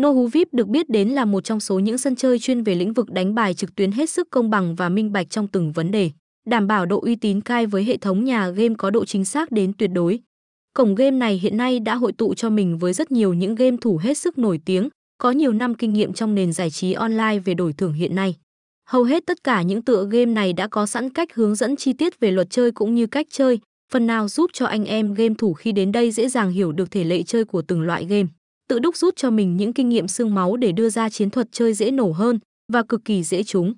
Nohu VIP được biết đến là một trong số những sân chơi chuyên về lĩnh vực đánh bài trực tuyến hết sức công bằng và minh bạch trong từng vấn đề, đảm bảo độ uy tín cai với hệ thống nhà game có độ chính xác đến tuyệt đối. Cổng game này hiện nay đã hội tụ cho mình với rất nhiều những game thủ hết sức nổi tiếng, có nhiều năm kinh nghiệm trong nền giải trí online về đổi thưởng hiện nay. Hầu hết tất cả những tựa game này đã có sẵn cách hướng dẫn chi tiết về luật chơi cũng như cách chơi, phần nào giúp cho anh em game thủ khi đến đây dễ dàng hiểu được thể lệ chơi của từng loại game, tự đúc rút cho mình những kinh nghiệm xương máu để đưa ra chiến thuật chơi dễ nổ hơn và cực kỳ dễ trúng.